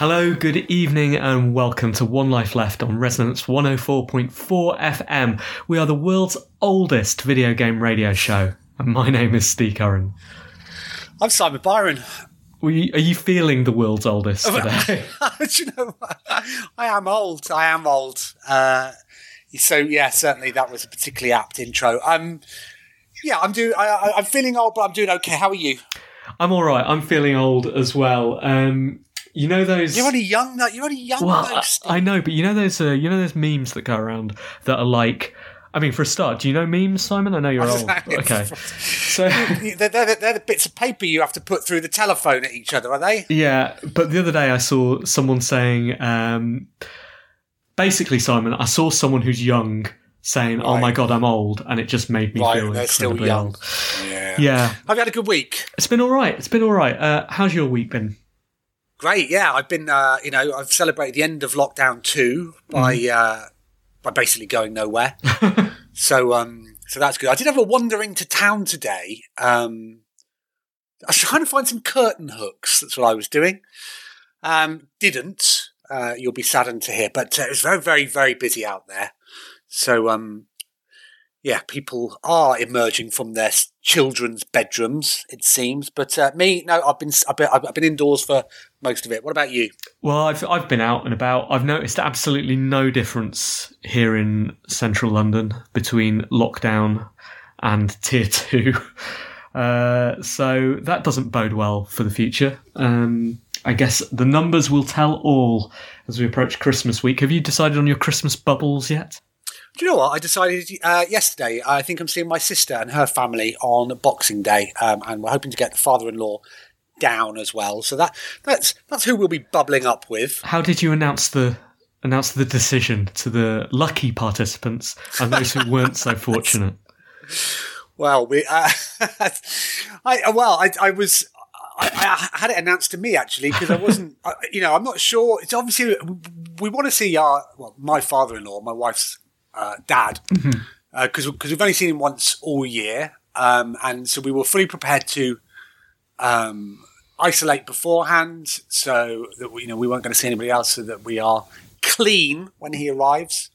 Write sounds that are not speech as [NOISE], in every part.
Hello, good evening, and welcome to One Life Left on Resonance 104.4 FM. We are the world's oldest video game radio show, and my name is Steve Curran. I'm Simon Byron. Were you, are you feeling the world's oldest today? [LAUGHS] Do you know what? I am old. I am old. Uh, so yeah, certainly that was a particularly apt intro. Um, yeah, I'm doing. I, I, I'm feeling old, but I'm doing okay. How are you? I'm all right. I'm feeling old as well. Um, you know those. You're only young. though. You're only young. Well, though, I, Steve. I know, but you know those. Uh, you know those memes that go around that are like. I mean, for a start, do you know memes, Simon? I know you're [LAUGHS] old. Okay, [LAUGHS] so they're, they're, the- they're the bits of paper you have to put through the telephone at each other, are they? Yeah, but the other day I saw someone saying, um, basically, Simon, I saw someone who's young saying, "Oh my god, I'm old," and it just made me Right, feel they're still incredibly young. old. Yeah. Yeah, Have you had a good week? it's been all right. It's been all right. Uh, how's your week been? Great. Yeah, I've been. Uh, you know, I've celebrated the end of lockdown two by Mm-hmm. uh, by basically going nowhere. [LAUGHS] so um, so that's good. I did have a wander into town today. Um, I was trying to find some curtain hooks. That's what I was doing. Um, didn't. Uh, you'll be saddened to hear, but uh, it was very, very, very busy out there. So, um, yeah, people are emerging from their children's bedrooms, it seems. But uh, me, no, I've been, I've been, I've been indoors for most of it. What about you? Well, I've I've been out and about. I've noticed absolutely no difference here in central London between lockdown and [LAUGHS] tier two. Uh, so that doesn't bode well for the future. Um, I guess the numbers will tell all as we approach Christmas week. Have you decided on your Christmas bubbles yet? Do you know what? I decided uh, yesterday. I think I'm seeing my sister and her family on Boxing Day, um, and we're hoping to get the father-in-law down as well. So that that's that's who we'll be bubbling up with. How did you announce the announce the decision to the lucky participants and those who weren't so [LAUGHS] fortunate? Well, we, uh, [LAUGHS] I well, I, I was. I, I had it announced to me actually because I wasn't, [LAUGHS] I- you know, I'm not sure. It's obviously we want to see our, well, my father-in-law, my wife's uh, dad, because because we've only seen him once all year, um, and so we were fully prepared to um, isolate beforehand, so that we, you know we weren't going to see anybody else, so that we are clean when he arrives.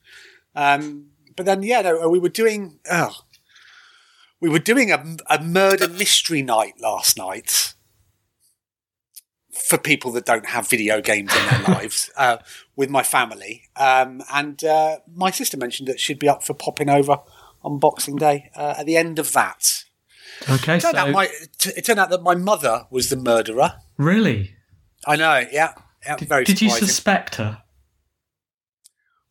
Um, but then, yeah, no, we were doing. Oh, we were doing a, a murder mystery night last night for people that don't have video games in their [LAUGHS] lives uh, with my family. Um, and uh, my sister mentioned that she'd be up for popping over on Boxing Day uh, at the end of that. Okay, It turned, out so my, t- it turned out that my mother was the murderer. really, I know, yeah. yeah very did you suspect her?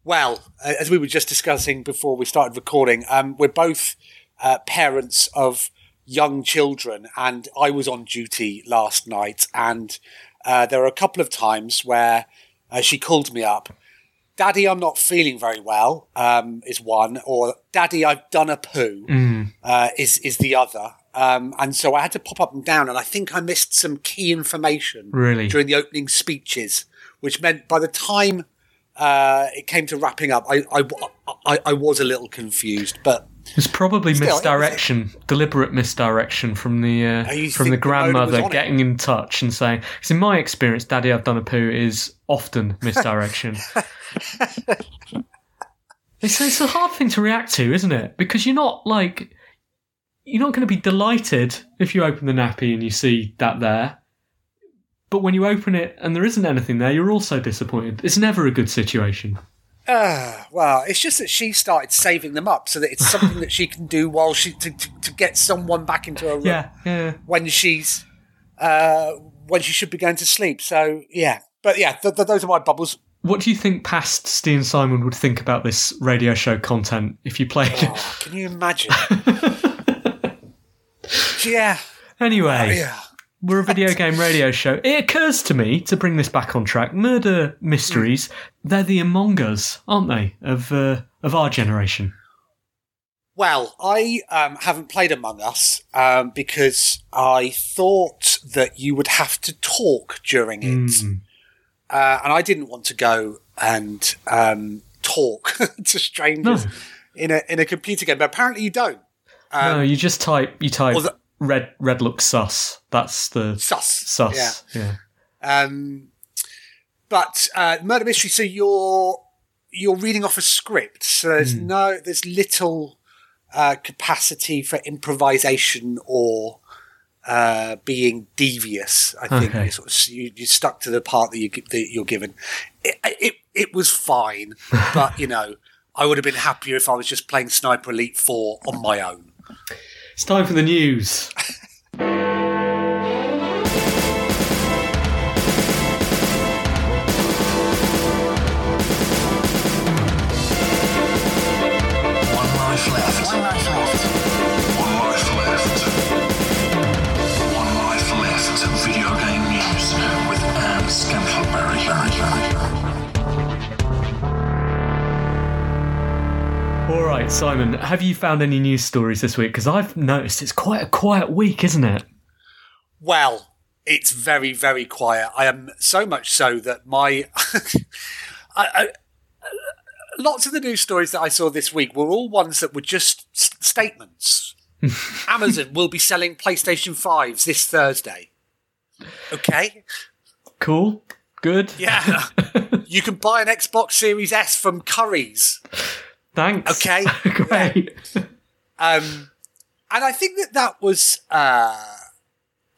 Well, as we were just discussing before we started recording, um, we're both uh, parents of young children, and I was on duty last night, and uh, there were a couple of times where uh, she called me up, Daddy, I'm not feeling very well um, is one, or Daddy, I've done a poo Mm. uh, is is the other. Um, and so I had to pop up and down, and I think I missed some key information Really? during the opening speeches, which meant by the time uh, it came to wrapping up, I, I, I, I was a little confused. But It's probably Still, it misdirection, deliberate misdirection from the uh, from the think the grandmother getting in touch and saying, "Because in my experience, Daddy, I've done a poo," is often misdirection. [LAUGHS] it's, it's a hard thing to react to, isn't it? Because you're not like you're not going to be delighted if you open the nappy and you see that there. But when you open it and there isn't anything there, you're also disappointed. It's never a good situation. Uh, well, it's just that she started saving them up so that it's something that she can do while she to, to, to get someone back into her room Yeah, yeah. when she's uh, when she should be going to sleep. So yeah, but yeah, th- th- those are my bubbles. What do you think past Steve Simon would think about this radio show content if you played? Oh, can you imagine? [LAUGHS] yeah, Anyway, yeah. We're a video game radio show. It occurs to me to bring this back on track. Murder mysteries, they're the Among Us, aren't they, of uh, of our generation? Well, I um, haven't played Among Us um, because I thought that you would have to talk during it, uh, and I didn't want to go and um, talk [LAUGHS] to strangers No. in a in a computer game. But apparently, you don't. no, you just type you type red red looks sus. That's the Sus. sus. Yeah. Um, but uh, murder mystery. So you're you're reading off a script. So there's no there's little uh, capacity for improvisation or uh, being devious. I think Okay. you sort of, you, you're stuck to the part that, you that you're given. It, it it was fine, [LAUGHS] but you know I would have been happier if I was just playing Sniper Elite Four on my own. It's time for the news. [LAUGHS] All right, Simon, have you found any news stories this week? Because I've noticed it's quite a quiet week, isn't it? Well, it's very, very quiet. I am so much so that my. [LAUGHS] I, I, lots of the news stories that I saw this week were all ones that were just s- statements. [LAUGHS] Amazon will be selling PlayStation 5s this Thursday. Okay? Cool. Good. Yeah. [LAUGHS] you can buy an Xbox Series S from Currys. Thanks. Okay. [LAUGHS] Great. Um, and I think that that was uh,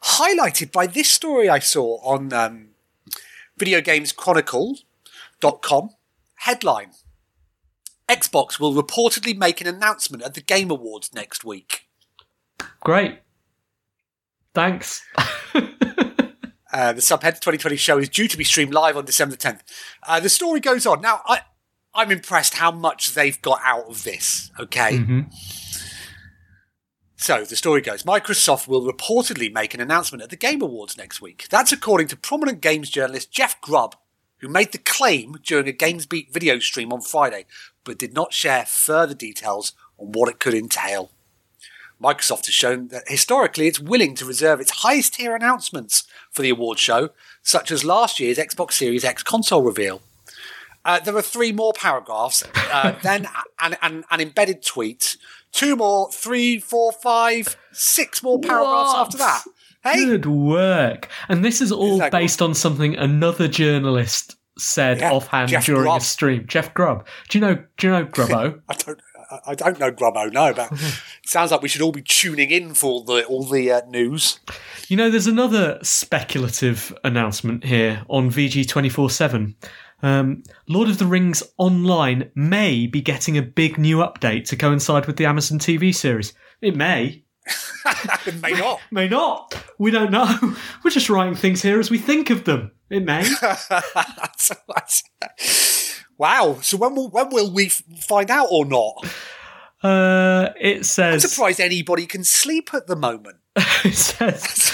highlighted by this story I saw on um, videogameschronicle.com. Headline Xbox will reportedly make an announcement at the Game Awards next week. Great. Thanks. Uh, the Subhead 2020 show is due to be streamed live on December 10th. Uh, the story goes on. Now, I, I'm impressed how much they've got out of this, okay? Mm-hmm. So the story goes Microsoft will reportedly make an announcement at the Game Awards next week. That's according to prominent games journalist Jeff Grubb, who made the claim during a GamesBeat video stream on Friday, but did not share further details on what it could entail. Microsoft has shown that historically it's willing to reserve its highest tier announcements for the award show, such as last year's Xbox Series X console reveal. Uh, there are three more paragraphs, uh, [LAUGHS] then an, an, an embedded tweet, two more, three, four, five, six more paragraphs What? after that. Hey, Good work. And this is all based on something another journalist said Yeah, offhand Jeff during a stream. Jeff Grubb. Do you know? Do you know [LAUGHS] Grubbo? I don't, I, I don't know Grubbo, no, but [LAUGHS] it sounds like we should all be tuning in for all the all the uh, news. you know, there's another speculative announcement here on VG twenty four seven. Um, Lord of the Rings Online may be getting a big new update to coincide with the Amazon TV series. It may, [LAUGHS] It may not. [LAUGHS] may not. We don't know. [LAUGHS] We're just writing things here as we think of them. It may. That's- wow. So when will when will we find out or not? Uh, it I'm says. surprised anybody can sleep at the moment. it says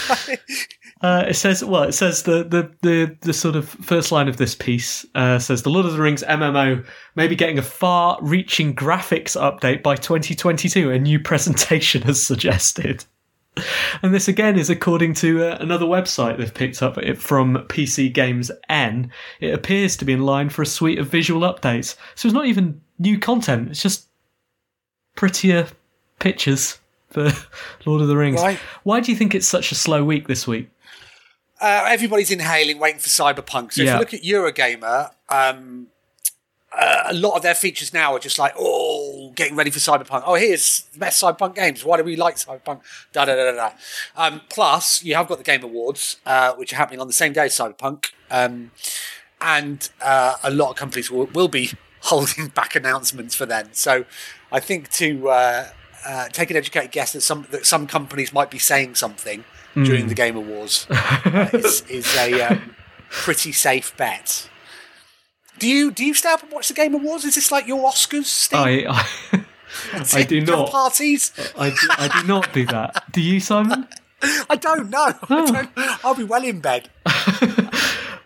Uh, it says, well, it says the, the, the, the sort of first line of this piece uh, says the Lord of the Rings MMO may be getting a far reaching graphics update by 2022, a new presentation has suggested. And this again is according to uh, another website they've picked up it from PC Games N. It appears to be in line for a suite of visual updates. So it's not even new content, it's just prettier pictures for [LAUGHS] Lord of the Rings. Right. Why do you think it's such a slow week this week? Uh, everybody's inhaling, waiting for Cyberpunk. So if you look at Eurogamer, um, uh, a lot of their features now are just like, oh, getting ready for Cyberpunk. Oh, here's the best Cyberpunk games. Why do we like Cyberpunk? Da da da da. da. Um, plus, you have got the Game Awards, uh, which are happening on the same day as Cyberpunk, um, and uh, a lot of companies will, will be [LAUGHS] holding back announcements for then. So, I think to uh, uh, take an educated guess that some that some companies might be saying something during the Game Awards [LAUGHS] uh, is, is a um, pretty safe bet. Do you do you stay up and watch the Game Awards? Is this like your Oscars, Steve? I, I, [LAUGHS] I do not. parties. I do, I do not do that. Do you, Simon? [LAUGHS] I don't know. Oh. I don't, I'll be well in bed.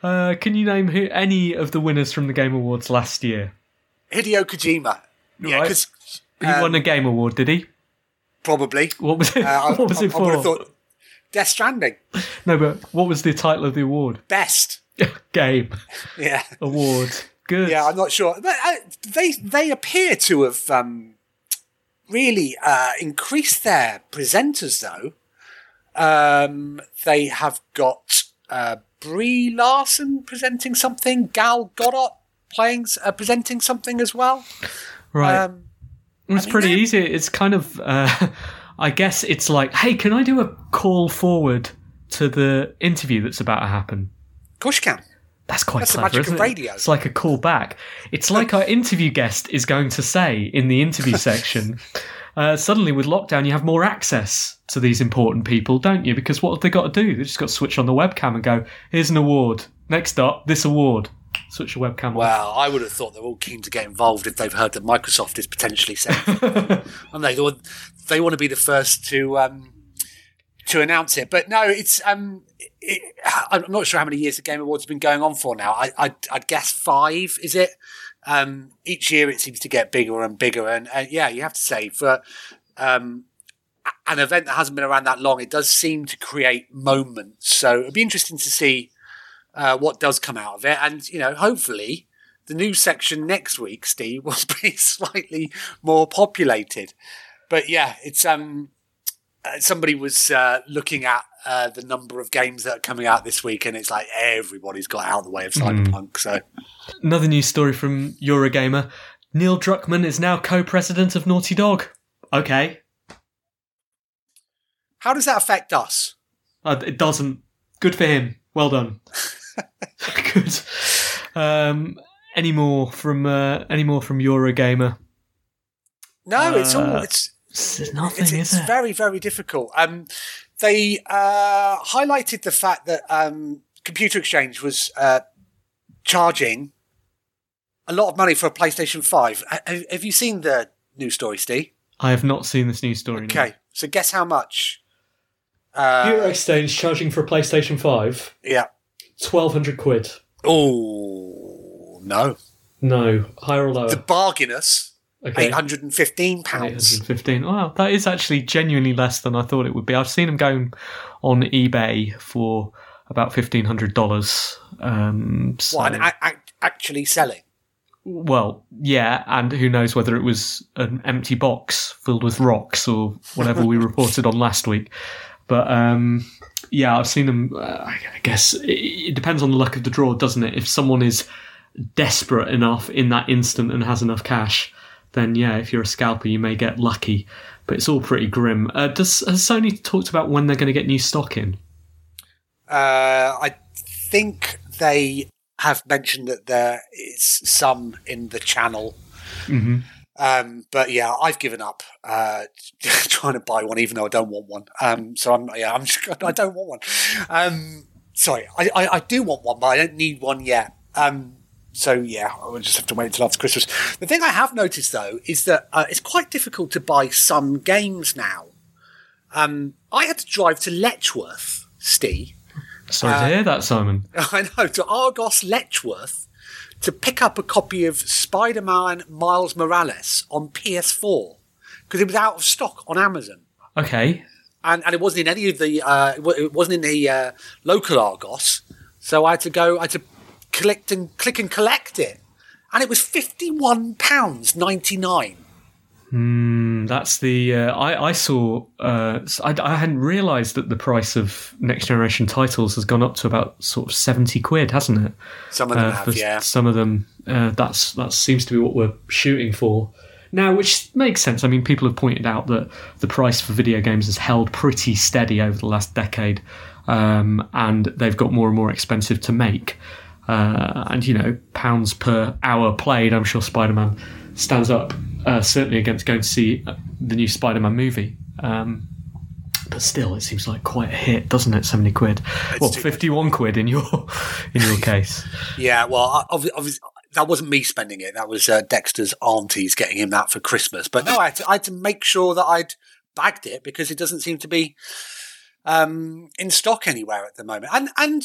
Uh, can you name who any of the winners from the Game Awards last year? Hideo Kojima. Yeah, Right. because He won a Game Award, did he? probably. What was it? Uh, I, what was I, it I would have for? thought Death Stranding. No, but what was the title of the award? Best. [LAUGHS] Game Yeah. award. Good. Yeah, I'm not sure. But uh, they they appear to have um, really uh, increased their presenters, though. Um, they have got uh, Brie Larson presenting something, Gal Gadot playing uh, presenting something as well. right. Um, it's mean, pretty easy. It's kind of. Uh, [LAUGHS] I guess it's like, hey, can I do a call forward to the interview that's about to happen? of course you can. That's quite That's the clever, magic of isn't it? radio. It's like a call back. It's like our interview guest is going to say in the interview [LAUGHS] section. Uh, suddenly, with lockdown, you have more access to these important people, don't you? Because what have they got to do? They've just got to switch on the webcam and go, "Here's an award. Next up, this award." Switch the webcam on. Well, I would have thought they're all keen to get involved if they've heard that Microsoft is potentially safe. [LAUGHS] and they want they want to be the first to um, to announce it. But no, it's um, it, I'm not sure how many years the Game Awards have been going on for now. I, I'd, I'd guess five. Is it? Um, each year it seems to get bigger and bigger, and uh, yeah, you have to say for um, an event that hasn't been around that long, it does seem to create moments. So it'd be interesting to see uh, what does come out of it, and you know, hopefully the news section next week, Steve, [LAUGHS] will be slightly more populated. But yeah, it's um, uh, somebody was uh, looking at uh, the number of games that are coming out this week, and it's like everybody's got out of the way of Cyberpunk. So Another news story from Eurogamer: Neil Druckmann is now co-president of Naughty Dog. Okay, how does that affect us? Uh, it doesn't. Good for him. Well done. [LAUGHS] [LAUGHS] Good. Um, any more from uh, any more from Eurogamer? No, it's all Uh, it's There's nothing, it's, is it's it? very very difficult. Um, they uh, highlighted the fact that um, Computer Exchange was uh, charging a lot of money for a PlayStation Five. Have, have you seen the news story, Steve? I have not seen this news story. Okay, so guess how much? Uh, Exchange charging for a PlayStation Five yeah. Twelve hundred quid. Oh no, No, higher or lower? the bargainous okay. eight hundred and fifteen pounds. 815. Wow, that is actually genuinely less than I thought it would be. I've seen them going on eBay for about fifteen hundred dollars. Um, so, What, and a- a- actually selling? well, yeah, and who knows whether it was an empty box filled with rocks or whatever we [LAUGHS] reported on last week. But um, yeah, I've seen them. Uh, I guess it, it depends on the luck of the draw, doesn't it? If someone is desperate enough in that instant and has enough cash, then yeah, if you're a scalper, you may get lucky. But it's all pretty grim. Uh, does has Sony talked about when they're going to get new stock in? Uh, I think they have mentioned that there is some in the channel. Mm-hmm. Um, but yeah, I've given up uh, [LAUGHS] trying to buy one, even though I don't want one. Um, so I'm yeah, I'm just, [LAUGHS] I don't want one. Um, sorry, I, I, I do want one, but I don't need one yet. Um, so yeah, I'll just have to wait until after Christmas. The thing I have noticed though is that uh, it's quite difficult to buy some games now. Um, I had to drive to Letchworth, Steve, Sorry to hear that, Simon. [LAUGHS] I know, to Argos Letchworth to pick up a copy of Spider Man Miles Morales on PS4 because it was out of stock on Amazon. Okay. And, and it wasn't in any of the, uh, it wasn't in the uh, local Argos. So I had to go, I had to collect and click and collect it. And it was £51.99. That's the uh, I I saw. Uh, I, I hadn't realised that the price of next generation titles has gone up to about sort of seventy quid, hasn't it? Some of them Uh, have, yeah. Some of them. Uh, that's that seems to be what we're shooting for now, which makes sense. I mean, people have pointed out that the price for video games has held pretty steady over the last decade, um, and they've got more and more expensive to make. Uh, and you know, pounds per hour played. I'm sure Spider-Man stands up uh, certainly against going to see the new Spider-Man movie. Um, but still, it seems like quite a hit, doesn't it? Seventy quid. well, too much. fifty-one quid in your in your case. Yeah, well, obviously, that wasn't me spending it. That was uh, Dexter's aunties getting him that for Christmas. But no, I had, to, I had to make sure that I'd bagged it because it doesn't seem to be um, in stock anywhere at the moment. And and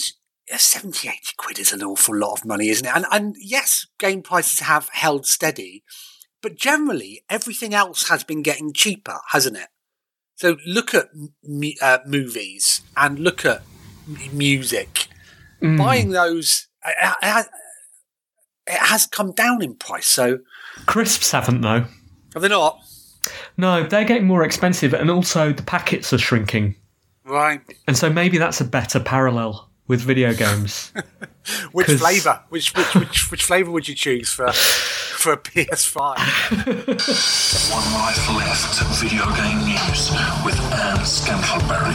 70, 80 quid is an awful lot of money, isn't it? And and yes, game prices have held steady, but generally everything else has been getting cheaper, hasn't it? So look at m- uh, movies and look at m- music. Mm. Buying those, uh, uh, it, it, it has come down in price. So Crisps haven't though. are they not? No, they're getting more expensive, and also the packets are shrinking. Right. And so maybe that's a better parallel with video games. [LAUGHS] Which 'Cause- flavour? Which which which, which flavour would you choose for for a PS5? [LAUGHS] One life left. Video game news with Anne Scantleberry.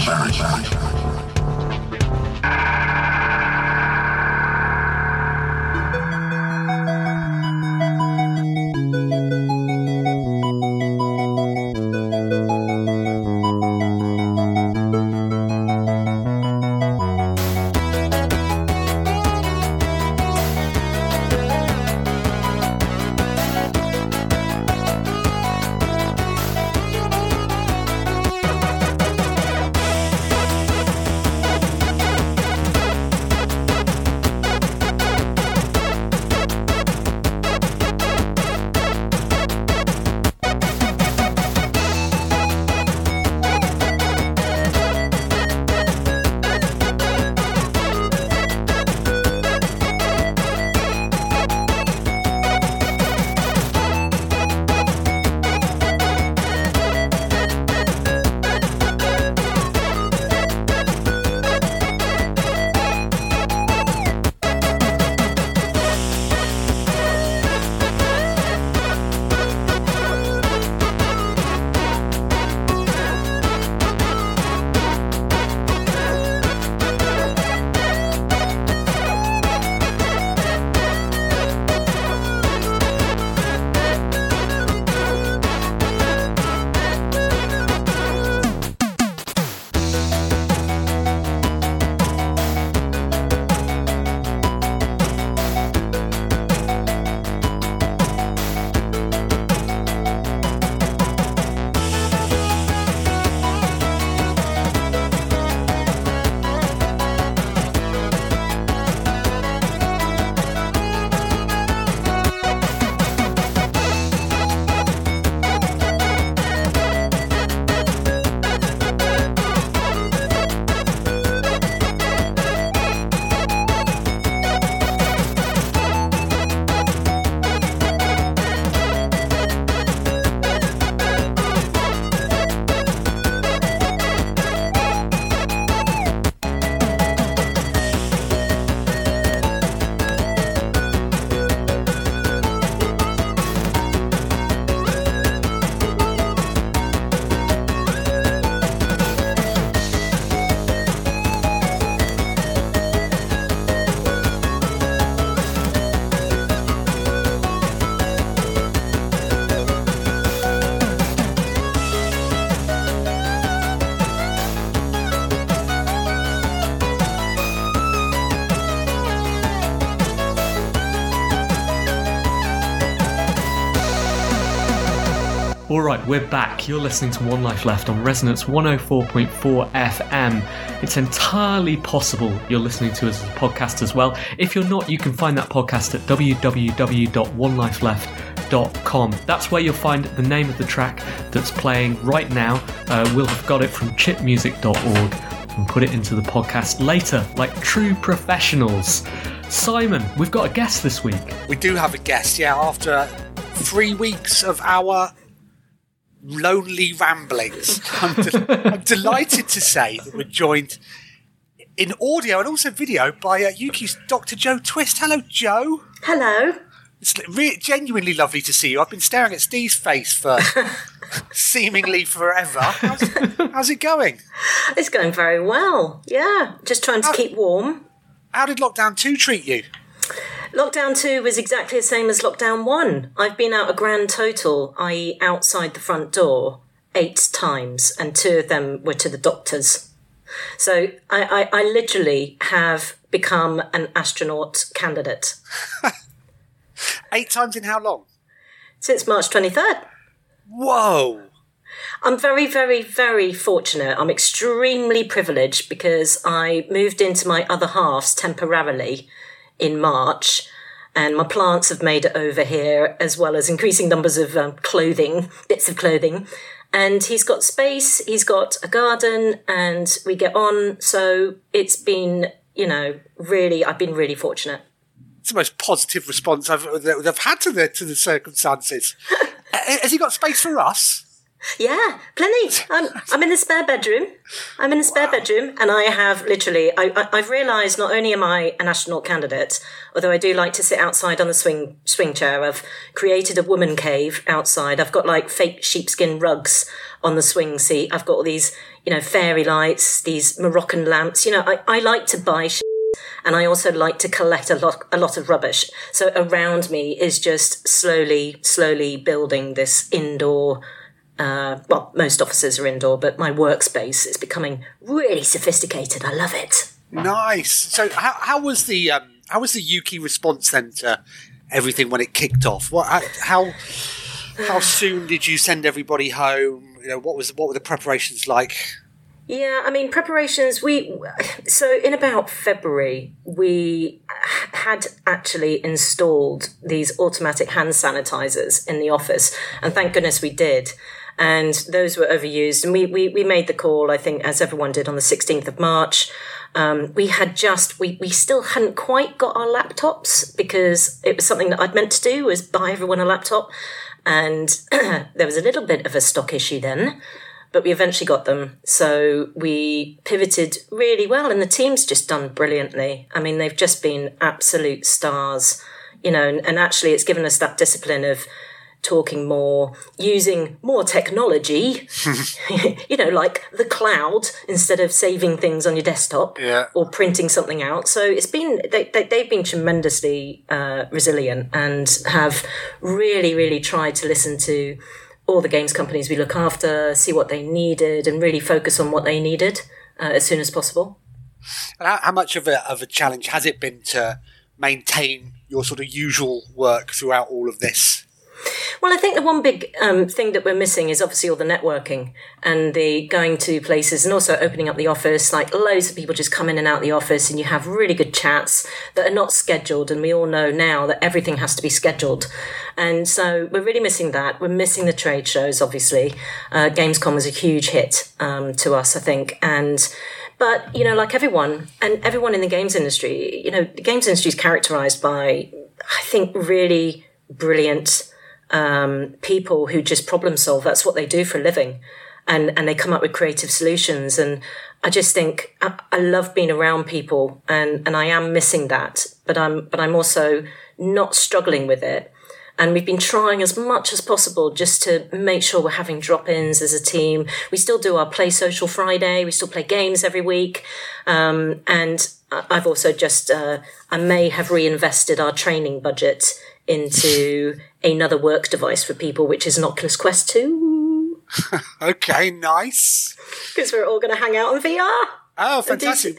Right, we're back. You're listening to One Life Left on Resonance 104.4 FM. It's entirely possible you're listening to us as a podcast as well. If you're not, you can find that podcast at www.onelifeleft.com. That's where you'll find the name of the track that's playing right now. Uh, we'll have got it from chipmusic.org and put it into the podcast later, like true professionals. Simon, we've got a guest this week. We do have a guest, yeah, after three weeks of our lonely ramblings. [LAUGHS] I'm, de- I'm delighted to say that we're joined in audio and also video by uh, Ukie's Dr. Jo Twist. Hello, Jo. Hello. It's re- genuinely lovely to see you. I've been staring at Steve's face for [LAUGHS] seemingly forever. How's, how's it going? It's going very well. Yeah, just trying to How- keep warm. How did Lockdown 2 treat you? Lockdown 2 was exactly the same as Lockdown 1. I've been out a grand total, i.e., outside the front door, eight times, and two of them were to the doctors. So I, I, I literally have become an astronaut candidate [LAUGHS] Eight times in how long? since March 23rd. Whoa. I'm very, very, very fortunate. I'm extremely privileged because I moved into my other halves temporarily in March, and my plants have made it over here, as well as increasing numbers of um, clothing, bits of clothing. And he's got space, he's got a garden, and we get on. So it's been, you know, really, I've been really fortunate. It's the most positive response I've, that I've had to the, to the circumstances. [LAUGHS] Uh, Has he got space for us? Yeah, plenty. I'm, I'm in the spare bedroom. I'm in the spare bedroom, and I have literally. I, I, I've realised not only am I an astronaut candidate, although I do like to sit outside on the swing swing chair. I've created a woman cave outside. I've got like fake sheepskin rugs on the swing seat. I've got all these, you know, fairy lights, these Moroccan lamps. You know, I, I like to buy. Sh- and I also like to collect a lot, a lot of rubbish. So around me is just slowly, slowly building this indoor uh, well, most offices are indoor, but my workspace is becoming really sophisticated. I love it. Nice. So, how, how was the um, how was the Ukie response then to everything when it kicked off? What how how soon did you send everybody home? You know, what was what were the preparations like? Yeah, I mean, preparations, we. So, in about February, we had actually installed these automatic hand sanitizers in the office, and thank goodness we did. And those were overused. And we, we, we made the call, I think, as everyone did on the 16th of March. Um, we had just, we, we still hadn't quite got our laptops because it was something that I'd meant to do was buy everyone a laptop. And [CLEARS THROAT] there was a little bit of a stock issue then but we eventually got them. So we pivoted really well, and the team's just done brilliantly. I mean, they've just been absolute stars, you know, and, and actually it's given us that discipline of talking more, using more technology, [LAUGHS] [LAUGHS] you know, like the cloud instead of saving things on your desktop Yeah. or printing something out. So it's been, they, they, they've been tremendously uh, resilient and have really, really tried to listen to all the games companies we look after, see what they needed, and really focus on what they needed uh, as soon as possible. And how, how much of a of a challenge has it been to maintain your sort of usual work throughout all of this? Well, I think the one big um, thing that we're missing is obviously all the networking and the going to places and also opening up the office. Like loads of people just come in and out the office, and you have really good chats that are not scheduled. And we all know now that everything has to be scheduled. And so we're really missing that. We're missing the trade shows, obviously. Uh, Gamescom was a huge hit um, to us, I think. And but you know, like everyone and everyone in the games industry, you know, the games industry is characterized by, I think, really brilliant um, people who just problem solve. That's what they do for a living, and and they come up with creative solutions. And I just think I, I love being around people, and and I am missing that. But I'm but I'm also not struggling with it. And we've been trying as much as possible just to make sure we're having drop ins as a team. We still do our Play Social Friday. We still play games every week. Um, and I've also just, uh, I may have reinvested our training budget into [LAUGHS] another work device for people, which is an Oculus Quest 2, [LAUGHS] Okay, nice. because we're all going to hang out on VR. Oh, fantastic.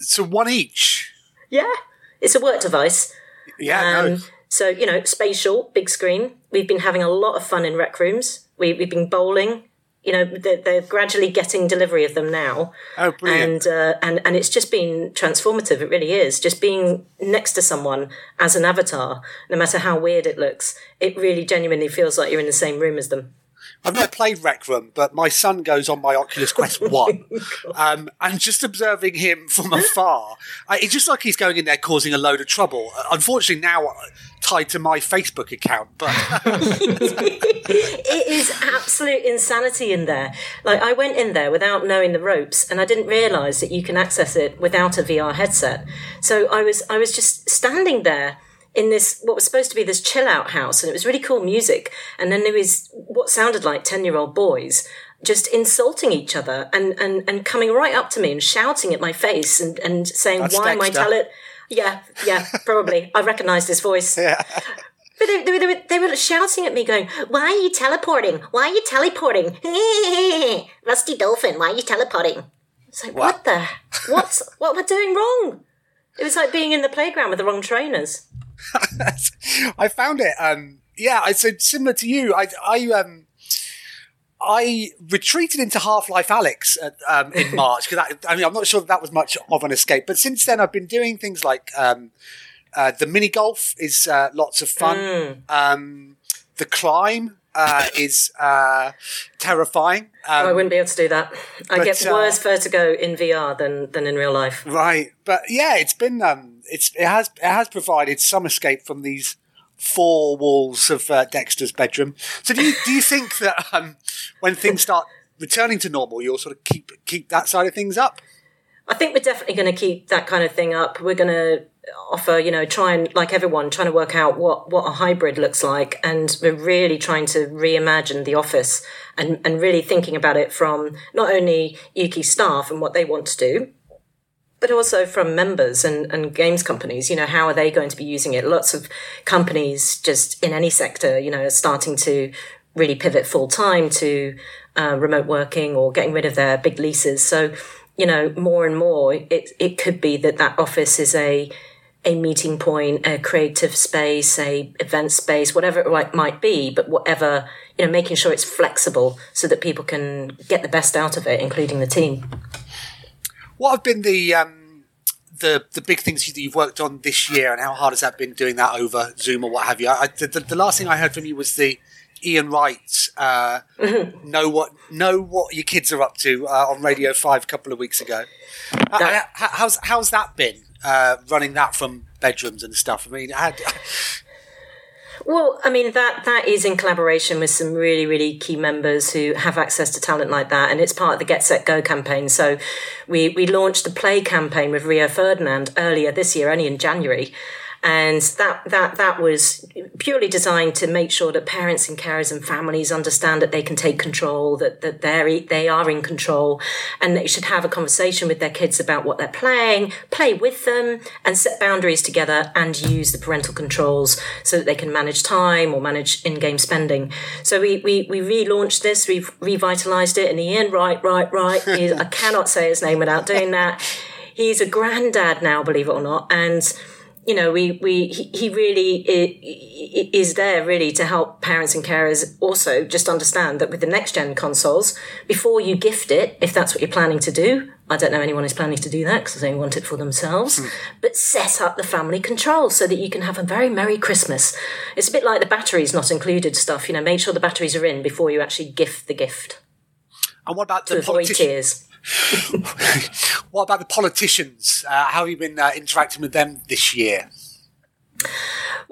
So one each. Yeah, it's a work device. Yeah, no. Um, So, you know, spatial, big screen. We've been having a lot of fun in rec rooms. We, we've been bowling. You know, they're, they're gradually getting delivery of them now. Oh, brilliant. And, uh, and, and it's just been transformative. It really is. Just being next to someone as an avatar, no matter how weird it looks, it really genuinely feels like you're in the same room as them. I've never played Rec Room, but my son goes on my Oculus Quest [LAUGHS] 1. um, and just observing him from afar, I, it's just like he's going in there causing a load of trouble. Uh, Unfortunately, now uh, tied to my Facebook account, but it is absolute insanity in there. Like I went in there without knowing the ropes, and I didn't realise that you can access it without a VR headset. So I was I was just standing there in this what was supposed to be this chill out house, and it was really cool music. And then there was what sounded like ten year old boys just insulting each other and, and and coming right up to me and shouting at my face and and saying That's why am I Dexter. Yeah, yeah, probably. I recognize this voice. [LAUGHS] yeah. But they, they, were- they were shouting at me, going, Why are you teleporting? Why are you teleporting? [LAUGHS] Rusty Dolphin, why are you teleporting? It's like, what, the? What's, what am I doing wrong? It was like being in the playground with the wrong trainers. [LAUGHS] I found it. Um, yeah, I said similar to you. I, I, um, I retreated into Half Life Alyx at, um, in [LAUGHS] March because I mean I'm not sure that, that was much of an escape. But since then, I've been doing things like um, uh, the mini golf is uh, lots of fun. Um, the climb uh, is uh, terrifying. Um, I wouldn't be able to do that. I but, get uh, worse vertigo in VR than, than in real life. Right, but yeah, it's been um, it's it has it has provided some escape from these four walls of uh, Dexter's bedroom. So do you do you think [LAUGHS] that um, when things start returning to normal, you'll sort of keep keep that side of things up? I think we're definitely going to keep that kind of thing up. We're going to offer, you know, try and like everyone trying to work out what what a hybrid looks like, and we're really trying to reimagine the office and and really thinking about it from not only Ukie staff and what they want to do, but also from members and, and games companies. You know, how are they going to be using it? Lots of companies just in any sector, you know, are starting to really pivot full time to uh, remote working or getting rid of their big leases. So, you know, more and more, it it could be that that office is a a meeting point, a creative space, a event space, whatever it might- might be, but whatever, you know, making sure it's flexible so that people can get the best out of it, including the team. What have been the um, the the big things that you've worked on this year, and how hard has that been doing that over Zoom or what have you? I, the, the, the last thing I heard from you was the Ian Wright uh, [LAUGHS] know what know what your kids are up to uh, on Radio Five a couple of weeks ago. That- how's how's that been uh, running that from bedrooms and stuff? I mean, how, Well, I mean that that is in collaboration with some really really key members who have access to talent like that, and it's part of the Get Set Go campaign. So, we we launched the Play campaign with Rio Ferdinand earlier this year, only in January, and that that that was purely designed to make sure that parents and carers and families understand that they can take control, that that they they are in control, and they should have a conversation with their kids about what they're playing, play with them, and set boundaries together, and use the parental controls so that they can manage time or manage in-game spending. So we we we relaunched this, we've revitalized it, and Ian, right, right, right. I cannot say his name without doing that. [LAUGHS] He's a granddad now, believe it or not, and you know, we, we, he, he really is there really to help parents and carers also just understand that with the next gen consoles, before you gift it, if that's what you're planning to do, I don't know anyone who's planning to do that because they want it for themselves, hmm. but set up the family controls so that you can have a very Merry Christmas. It's a bit like the batteries not included stuff, you know, make sure the batteries are in before you actually gift the gift and what about to the avoid tears. What about the politicians? Uh, how have you been uh, interacting with them this year?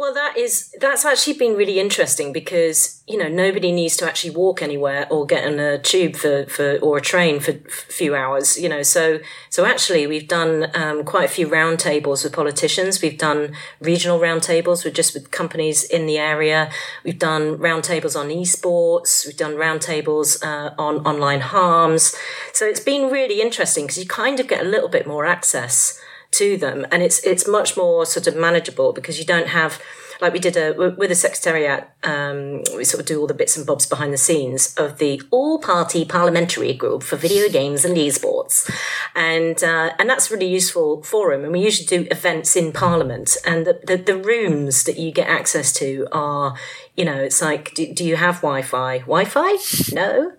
Well, that is that's actually been really interesting because you know nobody needs to actually walk anywhere or get on a tube for, for or a train for a few hours. You know, so so actually we've done um, quite a few roundtables with politicians. We've done regional roundtables with just with companies in the area. We've done roundtables on esports. We've done roundtables uh, on online harms. So it's been really interesting because you kind of get a little bit more access to them and it's it's much more sort of manageable because you don't have like we did a with a secretariat. Um, we sort of do all the bits and bobs behind the scenes of the all-party parliamentary group for video games and esports, and uh, and that's a really useful forum. And we usually do events in Parliament, and the, the, the rooms that you get access to are, you know, it's like, do, do you have Wi-Fi? Wi-Fi? No.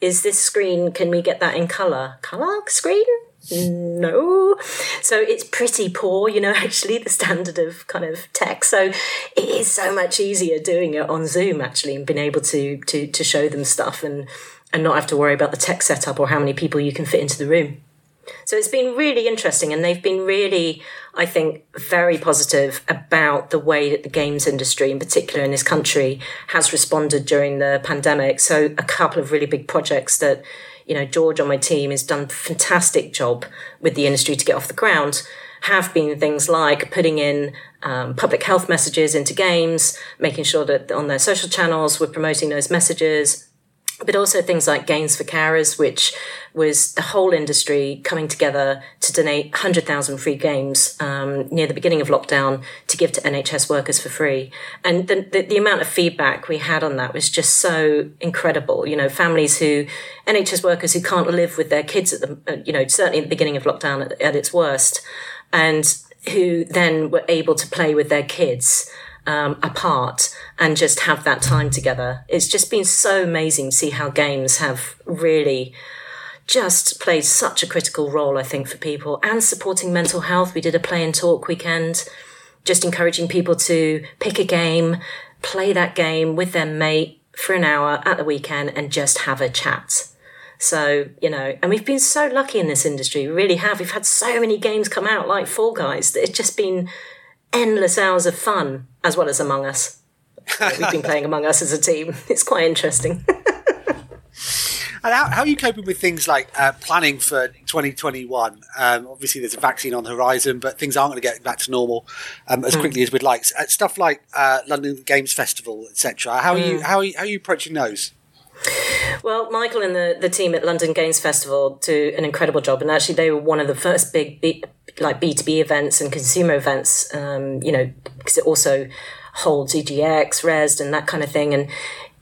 Is this screen? Can we get that in color? Color screen? No. So it's pretty poor, you know, [LAUGHS] actually, the standard of kind of tech. So it is so much easier doing it on Zoom, actually, and being able to to to show them stuff and and not have to worry about the tech setup or how many people you can fit into the room. So it's been really interesting, and they've been really, I think, very positive about the way that the games industry, in particular in this country, has responded during the pandemic. So a couple of really big projects that you know, George on my team has done a fantastic job with the industry to get off the ground have been things like putting in um, public health messages into games, making sure that on their social channels we're promoting those messages, but also things like Games for Carers, which was the whole industry coming together to donate 100,000 free games um, near the beginning of lockdown to give to NHS workers for free. And the, the, the, amount of feedback we had on that was just so incredible. You know, families who, NHS workers who can't live with their kids at the, uh, you know, certainly at the beginning of lockdown at, at its worst, and who then were able to play with their kids um, apart and just have that time together. It's just been so amazing to see how games have really just played such a critical role, I think, for people and supporting mental health. We did a play and talk weekend, just encouraging people to pick a game, play that game with their mate for an hour at the weekend and just have a chat. So, you know, and we've been so lucky in this industry, we really have. We've had so many games come out like Fall Guys that it's just been endless hours of fun as well as Among Us. [LAUGHS] We've been playing Among Us as a team. [LAUGHS] It's quite interesting. And how, how, are you coping with things like uh, planning for 2021? Um, obviously, there's a vaccine on the horizon, but things aren't going to get back to normal um, as mm. quickly as we'd like. Uh, stuff like uh, London Games Festival, etc. How mm. How are you, how are you approaching those? Well, Michael and the, the team at London Games Festival do an incredible job, and actually they were one of the first big like B2B events and consumer events, um, you know, because it also holds EGX, Rezzed, and that kind of thing. And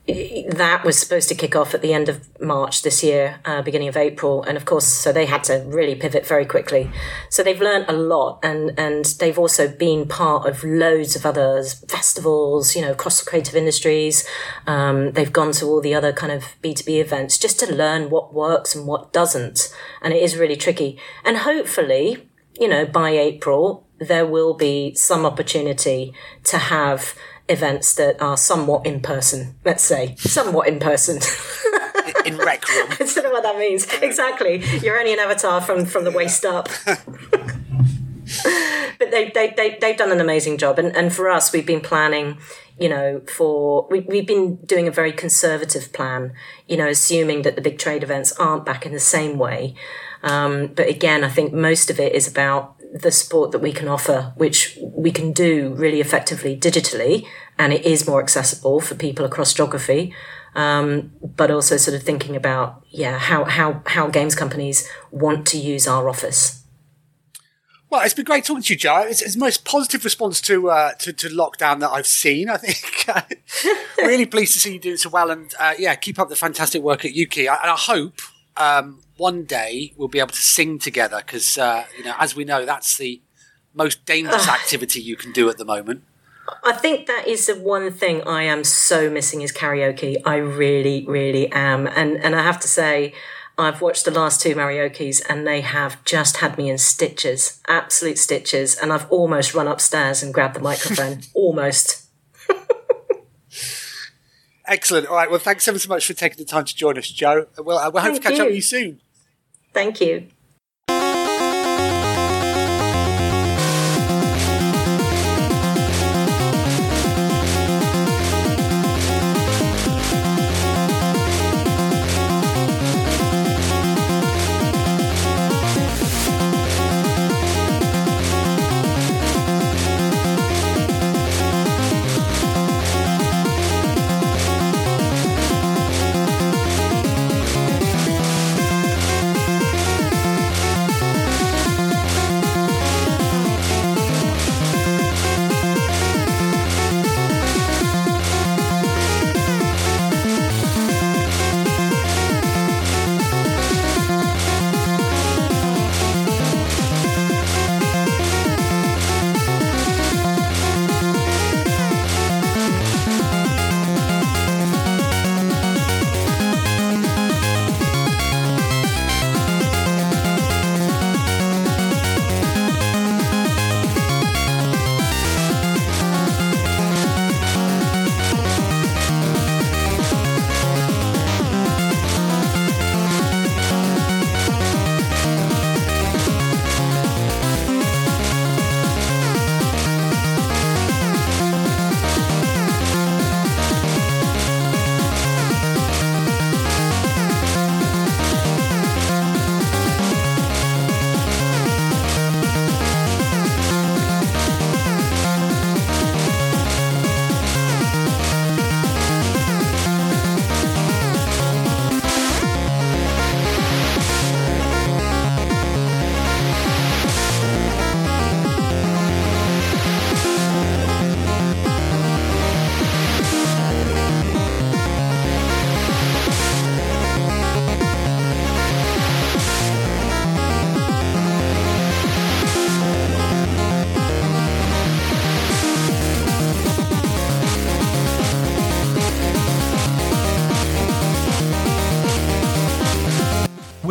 that was supposed to kick off at the end of March this year, uh, beginning of April, and of course, so they had to really pivot very quickly. So they've learned a lot, and and they've also been part of loads of other festivals, you know, across the creative industries. Um, they've gone to all the other kind of B two B events just to learn what works and what doesn't, and it is really tricky. And hopefully, you know, by April, there will be some opportunity to have events that are somewhat in person, let's say, somewhat in person. in rec room. [LAUGHS] I don't know what that means. Exactly. You're only an avatar from, from the waist up. [LAUGHS] but they, they, they, they've done an amazing job. And, and for us, we've been planning, you know, for, we, we've been doing a very conservative plan, you know, assuming that the big trade events aren't back in the same way. Um, but again, I think most of it is about the support that we can offer, which we can do really effectively digitally, and it is more accessible for people across geography. Um, but also sort of thinking about yeah how how how games companies want to use our office. Well, it's been great talking to you, Jo. It's, it's the most positive response to, uh, to, to lockdown that I've seen. I think [LAUGHS] really pleased to see you doing so well, and uh, yeah, keep up the fantastic work at Ukie. And I hope um, one day we'll be able to sing together because, uh, you know, as we know, that's the most dangerous [SIGHS] activity you can do at the moment. I think that is the one thing I am so missing is karaoke. I really, really am. And and I have to say, I've watched the last two karaoke's and they have just had me in stitches, absolute stitches. And I've almost run upstairs and grabbed the microphone. [LAUGHS] almost. Excellent. All right. Well, thanks ever so much for taking the time to join us, Jo. Well, uh, we'll hope to catch you. up with you soon. Thank you.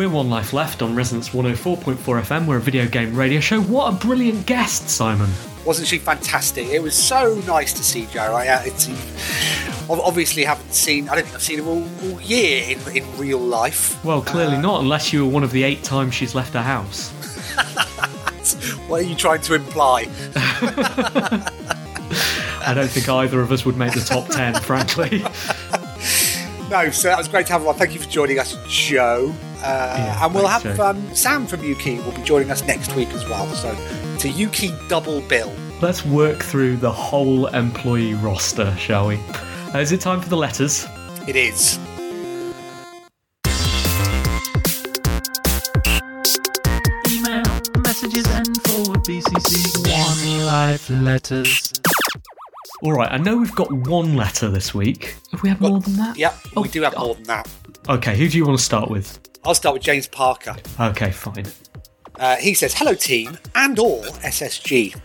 One Life Left on Resonance 104.4 FM. We're a video game radio show. What a brilliant guest, Simon. Wasn't she fantastic? It was so nice to see Jo. I uh, it's, obviously haven't seen. I don't think I've seen her all, all year in, in real life. Well, clearly not, unless you were one of the eight times she's left her house. [LAUGHS] What are you trying to imply? [LAUGHS] [LAUGHS] I don't think either of us would make the top ten, frankly. No, so that was great to have her on. Thank you for joining us, Jo. Uh, Yeah, and we'll have thanks, Jo. um, Sam from Ukie will be joining us next week as well. So it's a Ukie double bill. Let's work through the whole employee roster, shall we? Uh, is it time for the letters? It is. Email, messages, and forward BCC. One life letters. All right, I know we've got one letter this week. Have we had more than that? Yep, Oh, we do have more than that. Okay, who do you want to start with? I'll start with James Parker. Okay, fine. Uh, he says, "Hello, team, and all SSG."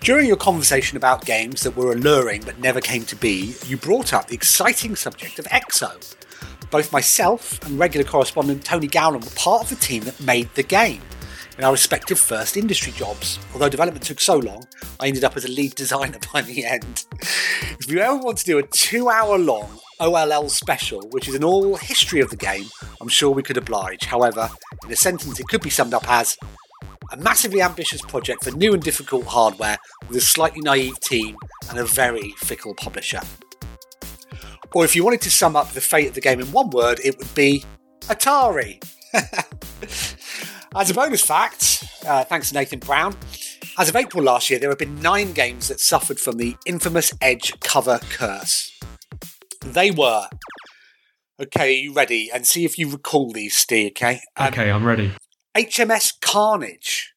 During your conversation about games that were alluring but never came to be, you brought up the exciting subject of EXO. Both myself and regular correspondent Tony Gowland were part of the team that made the game in our respective first industry jobs. Although development took so long, I ended up as a lead designer [LAUGHS] by the end. If you ever want to do a two hour long OLL special, which is an all history of the game, I'm sure we could oblige. However, in a sentence, it could be summed up as a massively ambitious project for new and difficult hardware with a slightly naive team and a very fickle publisher. Or if you wanted to sum up the fate of the game in one word, it would be Atari. [LAUGHS] As a bonus fact, uh, thanks to Nathan Brown, as of April last year, there have been nine games that suffered from the infamous Edge cover curse. They were. Okay, are you ready? And see if you recall these, Steve, okay? Um, Okay, I'm ready. HMS Carnage.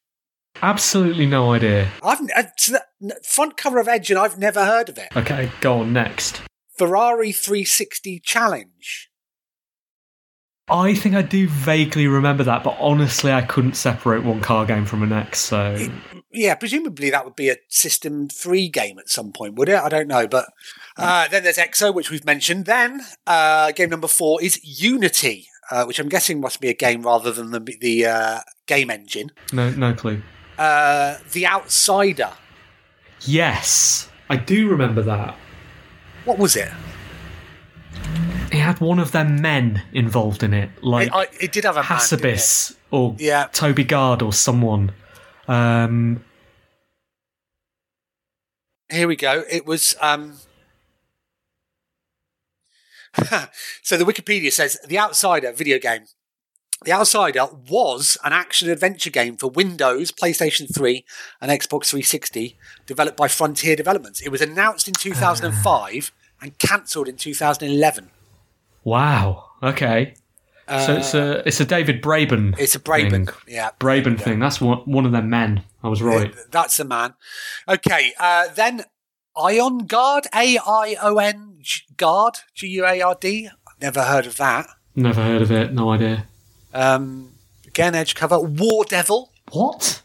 Absolutely no idea. I've uh, the front cover of Edge, and I've never heard of it. Okay, go on next. Ferrari 360 Challenge. I think I do vaguely remember that, but honestly, I couldn't separate one car game from the next. So Yeah, presumably that would be a System 3 game at some point, would it? I don't know. But uh, then there's EXO, which we've mentioned. Then uh, game number four is Unity, uh, which I'm guessing must be a game rather than the, the uh, game engine. no, no clue. Uh, the Outsider. Yes, I do remember that. What was it? It had one of their men involved in it, like It, I, it did have a. Hassabis or Yeah. Toby Gard or someone. Um, Here we go. It was. Um... [LAUGHS] so the Wikipedia says The Outsider video game. The Outsider was an action adventure game for Windows, PlayStation 3, and Xbox 360, developed by Frontier Developments. It was announced in 2005 and cancelled in 2011. wow. Okay. so it's a it's a David Braben. Uh, It's a Braben. thing. Yeah. Braben thing. That's one one of them men. I was right. That's the man. Okay, uh, then Ion Guard, A I O N Guard, G U A R D. Never heard of that. Never heard of it. No idea. Um, again, edge cover. War Devil. What?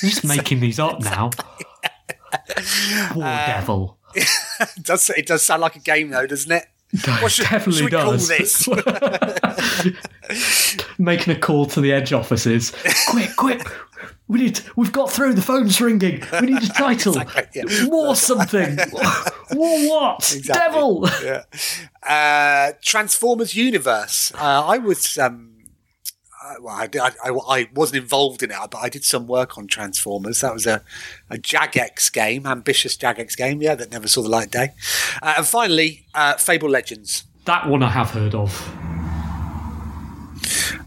Just [LAUGHS] making these up now. [LAUGHS] War Uh, Devil. It [LAUGHS] does it does sound like a game though, doesn't it? What should, Definitely should we does. call this? [LAUGHS] [LAUGHS] Making a call to the Edge offices. quick, quick! We need. We've got through. The phone's ringing. We need a title. Exactly, yeah. War something. War what? Exactly. Devil. yeah. Uh, Transformers Universe. Uh, I was. Um, well, I, I, I, I wasn't involved in it, but I did some work on Transformers. That was a, a Jagex game, ambitious Jagex game, yeah, that never saw the light of day. Uh, and finally, uh, Fable Legends. That one I have heard of.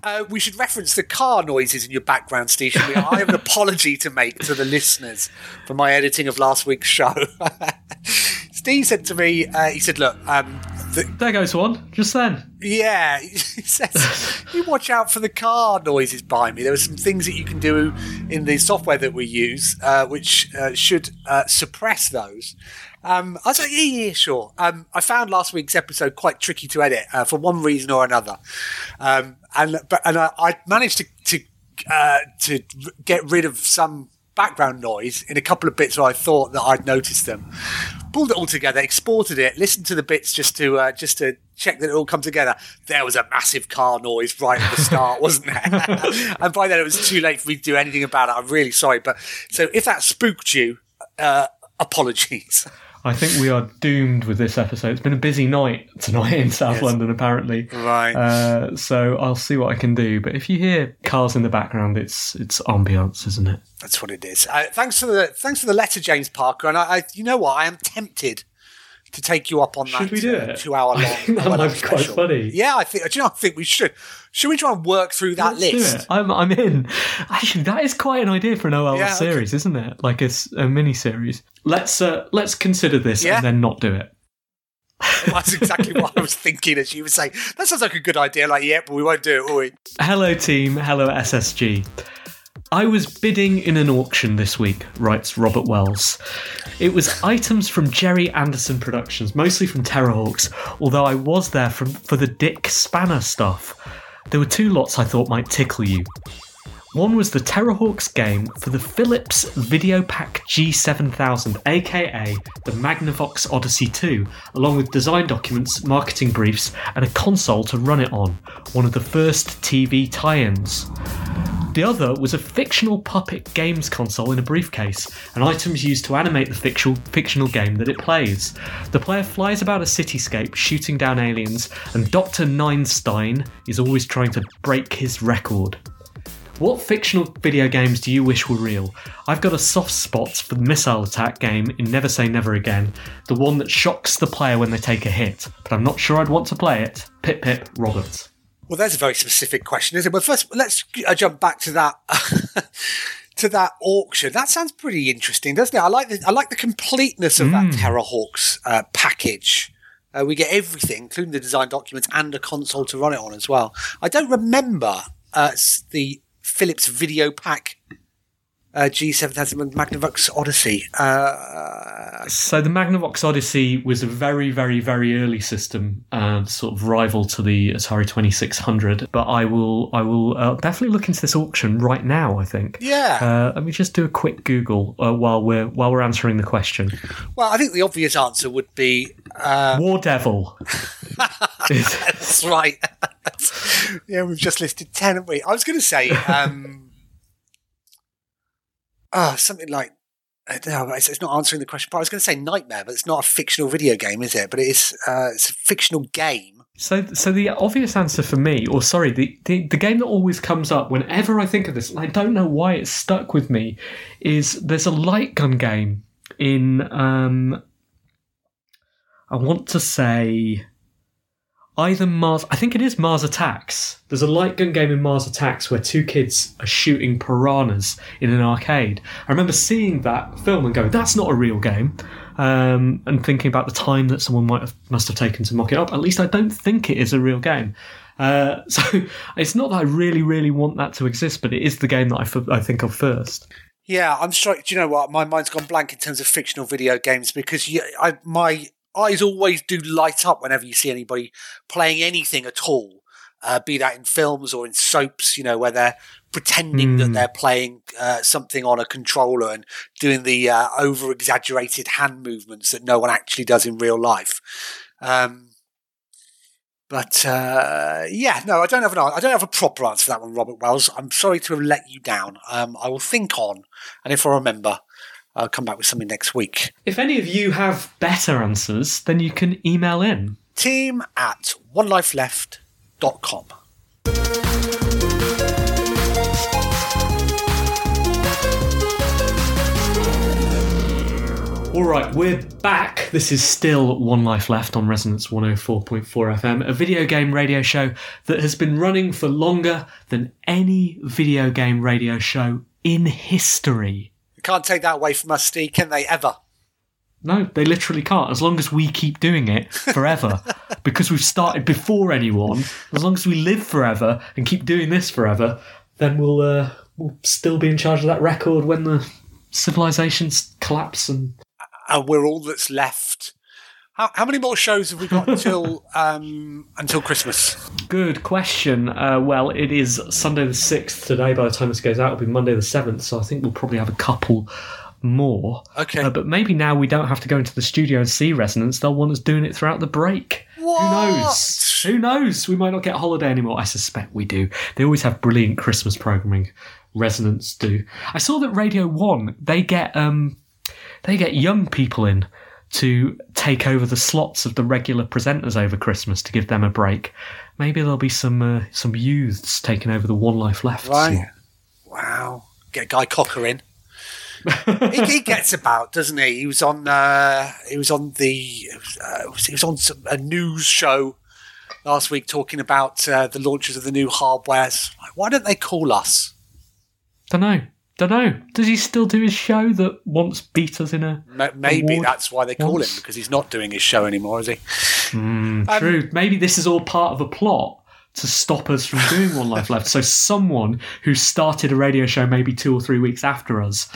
Uh, we should reference the car noises in your background, Steve. I have an [LAUGHS] apology to make to the listeners for my editing of last week's show. [LAUGHS] Steve said to me, uh, he said, "Look, um, the, There goes one. Just then. yeah, [LAUGHS] he says you watch out for the car noises behind me. There are some things that you can do in the software that we use, uh, which uh, should uh, suppress those." Um, I was like, "Yeah, yeah, sure." Um, I found last week's episode quite tricky to edit uh, for one reason or another, um, and but and I, I managed to to uh, to get rid of some background noise in a couple of bits where I thought that I'd noticed them. Pulled it all together, exported it, listened to the bits just to uh, just to check that it all come together. There was a massive car noise right at the start, [LAUGHS] wasn't there? [LAUGHS] and by then it was too late for me to do anything about it. I'm really sorry. But so if that spooked you, uh, apologies. [LAUGHS] I think we are doomed with this episode. It's been a busy night [LAUGHS] tonight in South Yes. London, apparently. Right. Uh, so I'll see what I can do. But if you hear cars in the background, it's it's ambiance, isn't it? That's what it is. Uh, thanks for the thanks for the letter, James Parker. And I, I you know what, I am tempted to take you up on Should that we do uh, it? two hour [LAUGHS] long. That might be quite funny. Yeah, I think. Do you know? I think we should. Should we try and work through that Let's list? I'm I'm in. Actually, that is quite an idea for an OL Yeah, okay. series, isn't it? Like a mini series. Let's uh, let's consider this Yeah. and then not do it. That's exactly what I was thinking as you were saying. That sounds like a good idea. Like, yeah, but we won't do it, will we? Hello, team. Hello, SSG. I was bidding in an auction this week, writes Robert Wells. It was items from Gerry Anderson Productions, mostly from Terrahawks, although I was there from, for the Dick Spanner stuff. There were two lots I thought might tickle you. One was the Terrahawks game for the Philips Videopac G7000, aka the Magnavox Odyssey 2, along with design documents, marketing briefs, and a console to run it on, one of the first TV tie ins. The other was a fictional puppet games console in a briefcase, and items used to animate the fictional, fictional game that it plays. The player flies about a cityscape shooting down aliens, and Dr. Ninestein is always trying to break his record. What fictional video games do you wish were real? I've got a soft spot for the missile attack game in Never Say Never Again, the one that shocks the player when they take a hit, but I'm not sure I'd want to play it. Pip Pip Roberts. Well, that's a very specific question, isn't it? Well, first, let's uh, jump back to that [LAUGHS] to that auction. That sounds pretty interesting, doesn't it? I like the I like the completeness of that Terrahawks uh, package. Uh, we get everything, including the design documents and a console to run it on as well. I don't remember uh, the Philips Videopac uh, G7000 Magnavox Odyssey. Uh, So the Magnavox Odyssey was a very, very, very early system, uh, sort of rival to the Atari 2600. But I will, I will uh, definitely look into this auction right now. I think. yeah. Uh, let me just do a quick Google uh, while we're while we're answering the question. well, I think the obvious answer would be uh, War Devil. [LAUGHS] That's right. [LAUGHS] yeah, we've just listed 10, haven't we? I was going to say, um, oh, something like, uh, it's, it's not answering the question, but I was going to say Nightmare, but it's not a fictional video game, is it? But it is, uh, it's a fictional game. So, so the obvious answer for me, or sorry, the, the, the game that always comes up whenever I think of this, and I don't know why it's stuck with me, is there's a light gun game in, um, I want to say either Mars, I think it is Mars Attacks. There's a light gun game in Mars Attacks where two kids are shooting piranhas in an arcade. I remember seeing that film and going, that's not a real game. Um, and thinking about the time that someone might have must have taken to mock it up. At least I don't think it is a real game. Uh, [LAUGHS] so it's not that I really, really want that to exist, but it is the game that I, f- I think of first. Yeah, I'm struck. Do you know what? My mind's gone blank in terms of fictional video games because you, I, my eyes always do light up whenever you see anybody playing anything at all, uh, be that in films or in soaps, you know, where they're pretending that they're playing uh, something on a controller and doing the uh, over exaggerated hand movements that no one actually does in real life. Um, but uh, yeah, no, I don't have an an- I don't have a proper answer for that one, Robert Wells. I'm sorry to have let you down. Um, I will think on, and if I remember, I'll come back with something next week. If any of you have better answers, then you can email in. Team at onelifeleft.com. All right, we're back. This is still One Life Left on Resonance 104.4 FM, a video game radio show that has been running for longer than any video game radio show in history. Can't take that away from us, Steve, can they ever? No, they literally can't. As long as we keep doing it forever, [LAUGHS] because we've started before anyone. As long as we live forever and keep doing this forever, then we'll uh, we'll still be in charge of that record when the civilizations collapse and And we're all that's left. How, how many more shows have we got until [LAUGHS] um, until Christmas? Good question. Uh, well, it is Sunday the 6th today. By the time this goes out, it'll be Monday the 7th. So I think we'll probably have a couple more. Okay. Uh, but maybe now we don't have to go into the studio and see Resonance. They'll want us doing it throughout the break. What? Who knows? Who knows? We might not get a holiday anymore. I suspect we do. They always have brilliant Christmas programming. Resonance do. I saw that Radio One they get um they get young people in to take over the slots of the regular presenters over Christmas to give them a break. Maybe there'll be some uh, some youths taking over the One Life Left. Right. slot. Wow. Get Guy Cocker in. he, he gets about, doesn't he? He was on. Uh, he was on the. Uh, he was on some, a news show last week talking about uh, the launches of the new hardwares. Like, why don't they call us? Don't know. Don't know. Does he still do his show that once beat us in a? Maybe award that's why they call once? him because he's not doing his show anymore, is he? Um, True. Maybe this is all part of a plot to stop us from doing One Life Left. So someone who started a radio show maybe two or three weeks after us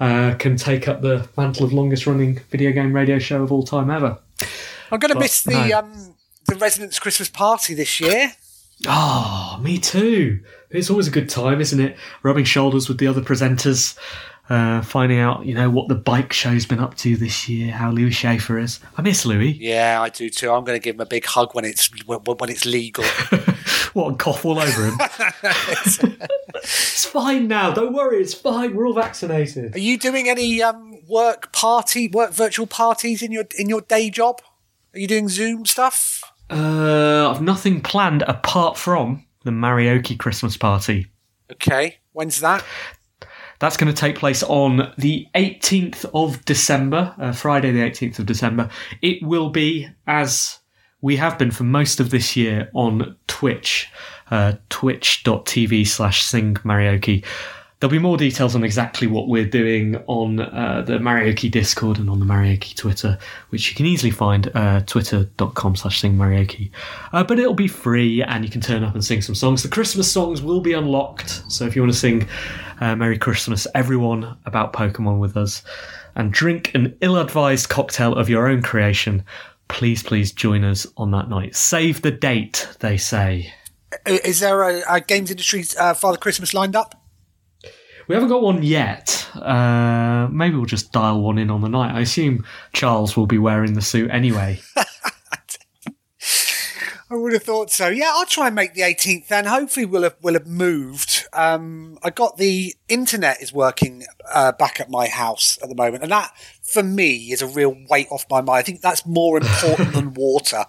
uh, can take up the mantle of longest running video game radio show of all time ever. I'm going to miss the no. um, the Resonance Christmas party this year. Ah, me too. It's always a good time, isn't it? Rubbing shoulders with the other presenters, uh, finding out, you know, what the bike show's been up to this year, how Louis Schaefer is. I miss Louis. Yeah, I do too. I'm going to give him a big hug when it's when, when it's legal. [LAUGHS] What, and cough all over him? [LAUGHS] it's fine now. Don't worry. It's fine. We're all vaccinated. Are you doing any um, work party, work virtual parties in your in your day job? Are you doing Zoom stuff? Uh, I've nothing planned apart from the Marioki Christmas party. Okay, when's that? That's going to take place on the 18th of December, uh, Friday, the 18th of December. It will be, as we have been for most of this year, on Twitch, uh, twitch.tv slash sing Marioki. There'll be more details on exactly what we're doing on uh, the Marioki Discord and on the Marioki Twitter, which you can easily find uh, twitter.com slash sing Marioki. Uh, but it'll be free and you can turn up and sing some songs. The Christmas songs will be unlocked, so if you want to sing uh, Merry Christmas, everyone, about Pokemon with us and drink an ill advised cocktail of your own creation, please, please join us on that night. Save the date, they say. Is there a, a games industry uh, Father Christmas lined up? We haven't got one yet. Uh, maybe we'll just dial one in on the night. I assume Charles will be wearing the suit anyway. [LAUGHS] I would have thought so. Yeah, I'll try and make the 18th then. Hopefully, we'll have, we'll have moved. Um, I got the internet is working uh, back at my house at the moment, and that for me is a real weight off my mind. I think that's more important than [LAUGHS] water.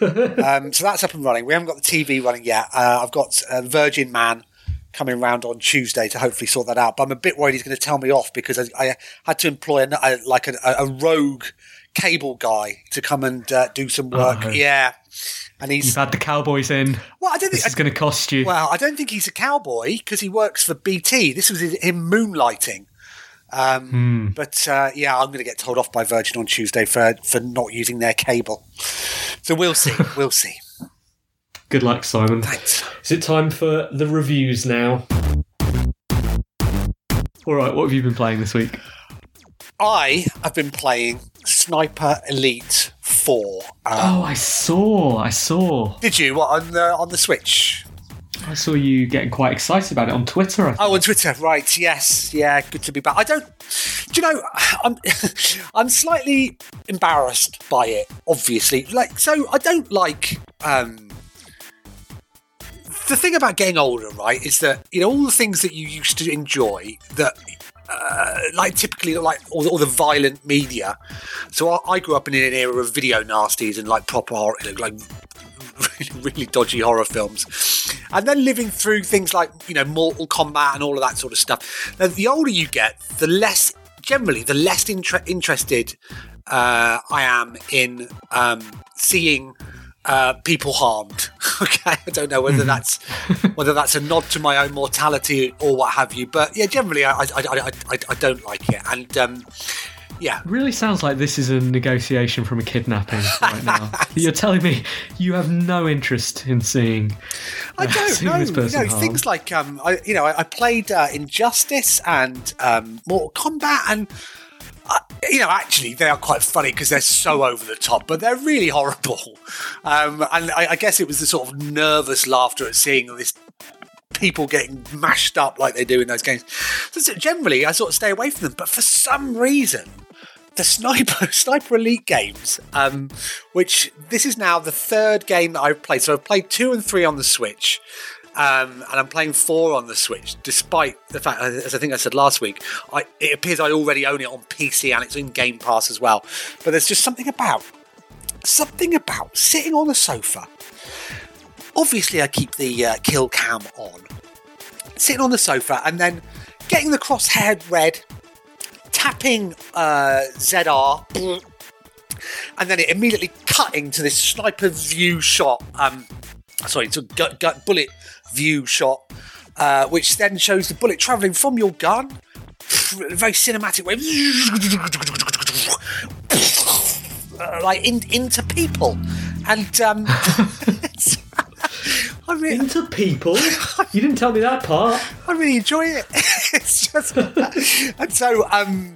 Um, so that's up and running. We haven't got the TV running yet. Uh, I've got uh, Virgin Man coming round on Tuesday to hopefully sort that out. But I'm a bit worried he's going to tell me off because I, I had to employ a, a, like a, a rogue cable guy to come and uh, do some work. Oh. Yeah, and he's You've had the Cowboys in. well. I don't think is going to cost you. well, I don't think he's a cowboy because he works for BT. This was him moonlighting. Um, Hmm. But uh, yeah, I'm going to get told off by Virgin on Tuesday for for not using their cable. So we'll see. [LAUGHS] we'll see. Good luck, Simon. Thanks. Is it time for the reviews now? All right, what have you been playing this week? I have been playing Sniper Elite Four. Um, Oh, I saw, I saw. Did you what on the on the Switch? I saw you getting quite excited about it on Twitter. I think. Oh, on Twitter, right? Yes, yeah, good to be back. I don't. Do you know? [LAUGHS] I'm [LAUGHS] I'm slightly embarrassed by it. Obviously, like so, I don't like. um The thing about getting older, right, is that you know all the things that you used to enjoy that. Uh, like typically like all, all the violent media so I, I grew up in an era of video nasties and like proper horror like really, [LAUGHS] really dodgy horror films. And then living through things like, you know, Mortal Kombat and all of that sort of stuff. Now, the older you get, the less, generally, the less inter- interested uh, I am in um, seeing uh, people harmed. [LAUGHS] okay, I don't know whether that's whether that's a nod to my own mortality or what have you, but yeah, generally, I I, I, I, I don't like it, and um, yeah, really sounds like this is a negotiation from a kidnapping right now. [LAUGHS] You're telling me you have no interest in seeing, I uh, don't seeing know. this You person know, harmed. things like um, I, you know, I, I played uh, Injustice and um, Mortal Kombat, and you know, actually, they are quite funny because they're so over the top, but they're really [LAUGHS] horrible. Um, and I, I guess it was the sort of nervous laughter at seeing this people getting mashed up like they do in those games. So, generally, I sort of stay away from them, but for some reason. the sniper [LAUGHS] sniper elite games um which this is now the third game that i've played so i've played two and three on the switch um, and I'm playing four on the Switch, despite the fact, as I think I said last week, I, it appears I already own it on PC and it's in Game Pass as well. But there's just something about, something about sitting on the sofa. Obviously, I keep the uh, kill cam on, sitting on the sofa, and then getting the crosshair red, tapping uh, ZR, and then it immediately cutting to this sniper view shot. Um, sorry, it's a gut, gut bullet view shot, uh, which then shows the bullet traveling from your gun, in a very cinematic way, [LAUGHS] like in, into people, and um, [LAUGHS] I really, Into people? [LAUGHS] You didn't tell me that part. I really enjoy it. it's just, and so, um,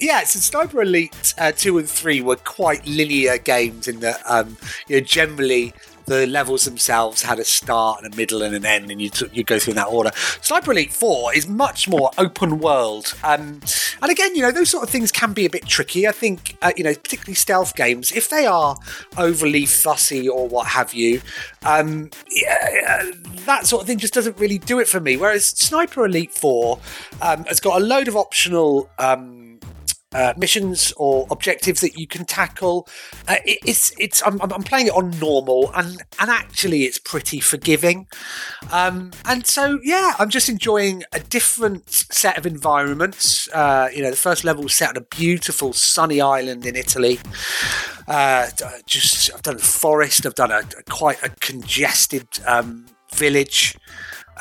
yeah, so Sniper Elite uh, two and three were quite linear games in that, um, you know, generally the levels themselves had a start and a middle and an end, and you t- you go through in that order. Sniper Elite Four is much more open world, um, and again, you know, those sort of things can be a bit tricky. I think, uh, you know, particularly stealth games, if they are overly fussy or what have you, um, yeah, that sort of thing just doesn't really do it for me. Whereas Sniper Elite Four um, has got a load of optional. Um, uh, missions or objectives that you can tackle. Uh, it, it's it's I'm, I'm playing it on normal and and actually it's pretty forgiving. Um, and so yeah, I'm just enjoying a different set of environments. Uh, you know, the first level was set on a beautiful sunny island in Italy. Uh, just I've done a forest. I've done a, a quite a congested um, village.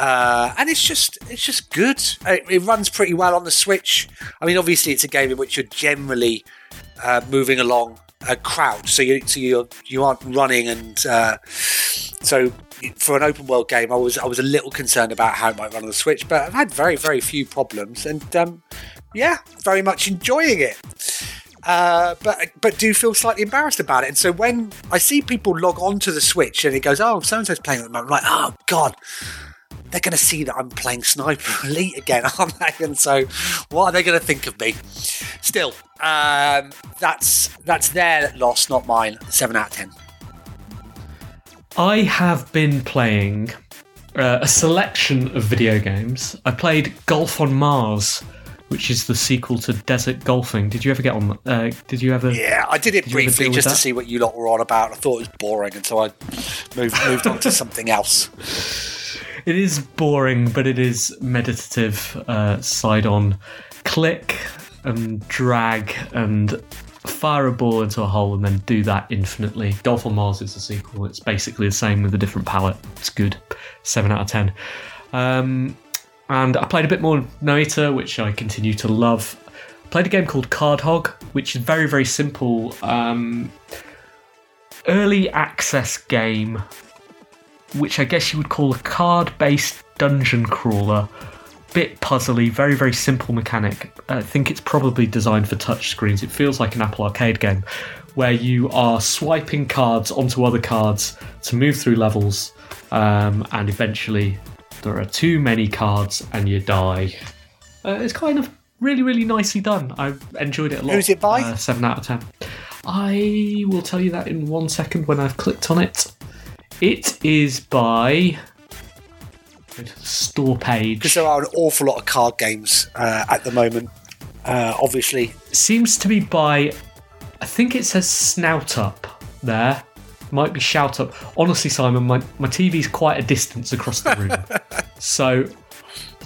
Uh, and it's just it's just good. It, it, runs pretty well on the Switch. I mean, obviously, it's a game in which you're generally uh, moving along a crouch, so you so you you aren't running, and uh, so for an open world game, I was I was a little concerned about how it might run on the Switch, but I've had very very few problems, and um, yeah, very much enjoying it. Uh, but but do feel slightly embarrassed about it. And so when I see people log on to the Switch and it goes, oh, so and so's playing at the moment, I'm like, oh god, they're going to see that I'm playing Sniper [LAUGHS] Elite again, aren't they? And so, what are they going to think of me? Still, um, that's that's their loss, not mine. Seven out of ten. I have been playing uh, a selection of video games. I played Golf on Mars, which is the sequel to Desert Golfing. Did you ever get on? Uh, did you ever? Yeah, I did it did briefly just to see what you lot were on about. I thought it was boring, and so I moved moved on to something else. It is boring, but it is meditative. Uh, side on, click and drag and fire a ball into a hole and then do that infinitely. Golf on Mars is a sequel. It's basically the same with a different palette. It's good. Seven out of ten. Um, and I played a bit more Noita, which I continue to love. Played a game called Card Hog, which is very very simple. Um, early access game which I guess you would call a card based dungeon crawler. Bit puzzly, very, very simple mechanic. I think it's probably designed for touchscreens. It feels like an Apple Arcade game where you are swiping cards onto other cards to move through levels, um, and eventually there are too many cards and you die. Uh, it's kind of really, really nicely done. I enjoyed it a lot. Who's it by? Uh, 7 out of 10. I will tell you that in one second when I've clicked on it. It is by go to the store page. Because there are an awful lot of card games uh, at the moment. Uh, obviously, Seems to be by. I think it says Snout Up there. Might be Shout Up. Honestly, Simon, my, my TV's quite a distance across the room. [LAUGHS] so,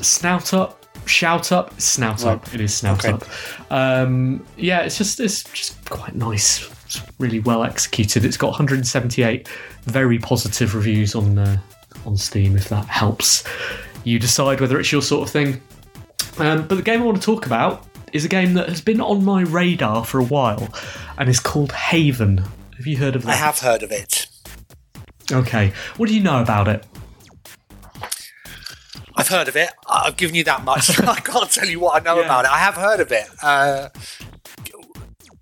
Snout Up, Shout Up, Snout Up. It is Snout Okay. Up. Um, yeah, it's just it's just quite nice. It's really well executed. It's got 178 very positive reviews on uh, on Steam. If that helps you decide whether it's your sort of thing. Um, but the game I want to talk about is a game that has been on my radar for a while, and is called Haven. Have you heard of that? I have heard of it. Okay. What do you know about it? I've heard of it. I've given you that much. [LAUGHS] I can't tell you what I know Yeah. about it. I have heard of it. Uh,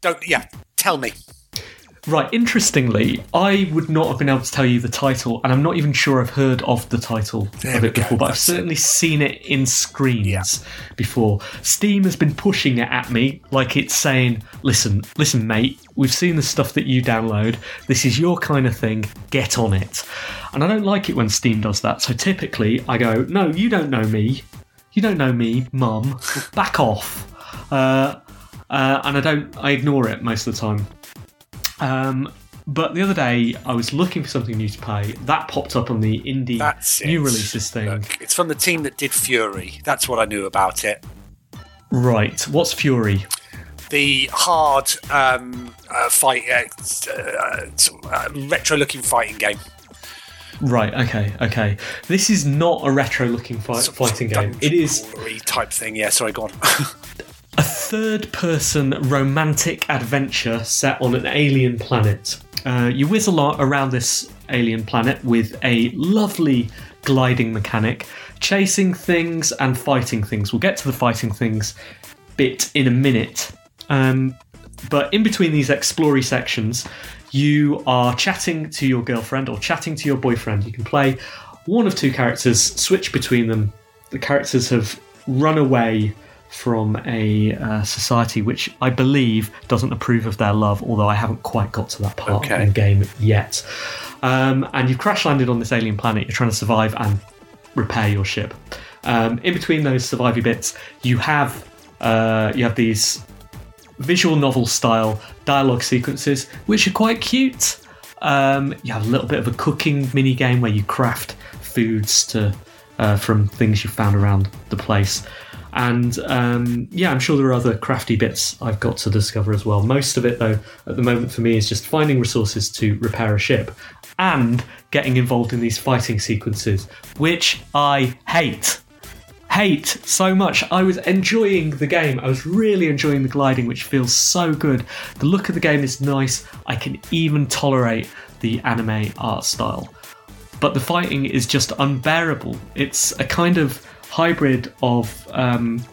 don't. Yeah, tell me. Right, interestingly, I would not have been able to tell you the title, and I'm not even sure I've heard of the title There of it before, but I've certainly seen it in screens before. Steam has been pushing it at me like it's saying, listen, listen, mate, we've seen the stuff that you download. This is your kind of thing. Get on it. And I don't like it when Steam does that. So typically I go, no, you don't know me. You don't know me, mum. Back off. Uh, uh, and I don't, I ignore it most of the time. Um, but the other day, I was looking for something new to play. That popped up on the indie That's it. new releases thing. Look, it's from the team that did Furi. That's what I knew about it. Right. What's Furi? The hard um, uh, fight, uh, uh, uh, retro-looking fighting game. Right. Okay. Okay. This is not a retro-looking fight, fighting game. It is type thing. Yeah, sorry, go on. [LAUGHS] a third-person romantic adventure set on an alien planet. Uh, you lot around this alien planet with a lovely gliding mechanic, chasing things and fighting things. We'll get to the fighting things bit in a minute. Um, but in between these explory sections, you are chatting to your girlfriend or chatting to your boyfriend. You can play one of two characters, switch between them. The characters have run away from a uh, society which I believe doesn't approve of their love, although I haven't quite got to that part Okay. in the game yet. Um, and you've crash landed on this alien planet. You're trying to survive and repair your ship. Um, in between those surviving bits, you have uh, you have these visual novel style dialogue sequences, which are quite cute. Um, you have a little bit of a cooking mini game where you craft foods to uh, from things you found around the place. And um, yeah, I'm sure there are other crafty bits I've got to discover as well. Most of it, though, at the moment for me is just finding resources to repair a ship and getting involved in these fighting sequences, which I hate hate so much. I was enjoying the game. I was really enjoying the gliding, which feels so good. The look of the game is nice. I can even tolerate the anime art style. But the fighting is just unbearable. It's a kind of hybrid of, um,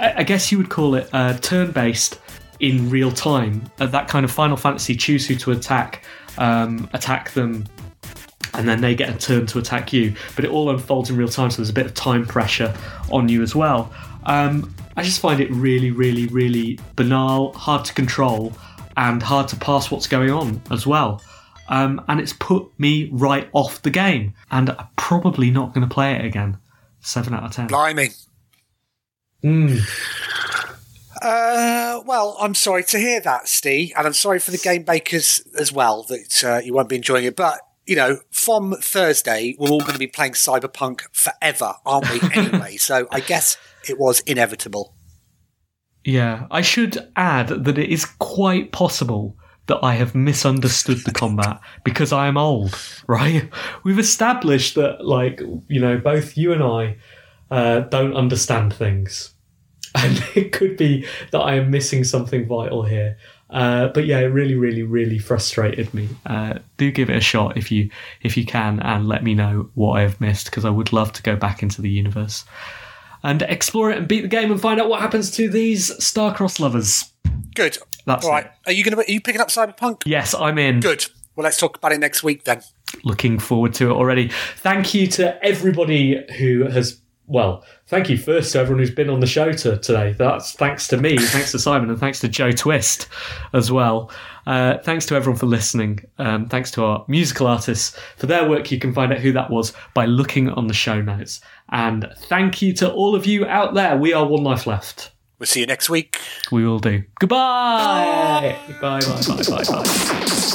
I guess you would call it uh, turn based in real time. Uh, that kind of Final Fantasy choose who to attack, um, attack them and then they get a turn to attack you. But it all unfolds in real time, so there's a bit of time pressure on you as well. Um, I just find it really, really, really banal, hard to control, and hard to pass what's going on as well. Um, and it's put me right off the game, and I'm probably not going to play it again. Seven out of ten. Blimey. Mm. Uh, well, I'm sorry to hear that, Steve, and I'm sorry for the game bakers as well that uh, you won't be enjoying it. But you know, from Thursday, we're all going to be playing Cyberpunk forever, aren't we? [LAUGHS] Anyway, so I guess it was inevitable. Yeah, I should add that it is quite possible that I have misunderstood the combat because I am old, right? We've established that, like, you know, both you and I uh, don't understand things. [LAUGHS] And it could be that I am missing something vital here. Uh, but yeah, it really, really, really frustrated me. Uh, do give it a shot if you if you can, and let me know what I have missed because I would love to go back into the universe and explore it and beat the game and find out what happens to these star-crossed lovers. Good. That's all right. it. Are you going to? Are you picking up Cyberpunk? Yes, I'm in. Good. Well, let's talk about it next week then. Looking forward to it already. Thank you to everybody who has. Well, thank you first to everyone who's been on the show to, today. That's thanks to me, [LAUGHS] thanks to Simon, and thanks to Jo Twist as well. Uh, thanks to everyone for listening. Um, thanks to our musical artists for their work. You can find out who that was by looking on the show notes. And thank you to all of you out there. We are One Life Left. We'll see you next week. We will do. Goodbye. Bye. Bye. Bye. Bye. Bye.